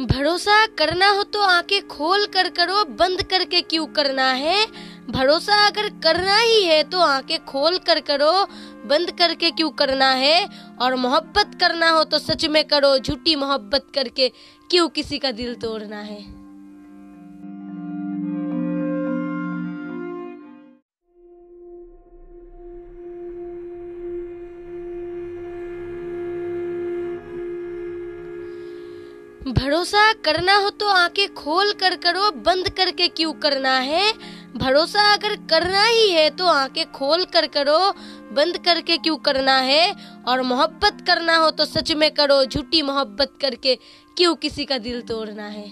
भरोसा करना हो तो आँखें खोल कर करो, बंद करके क्यों करना है? भरोसा अगर करना ही है तो आँखें खोल कर करो, बंद करके क्यों करना है? और मोहब्बत करना हो तो सच में करो, झूठी मोहब्बत करके क्यों किसी का दिल तोड़ना है? भरोसा करना हो तो आँखें खोल कर करो, बंद करके क्यों करना है? भरोसा अगर करना ही है तो आँखें खोल कर करो, बंद करके क्यों करना है? और मोहब्बत करना हो तो सच में करो, झूठी मोहब्बत करके क्यों किसी का दिल तोड़ना है?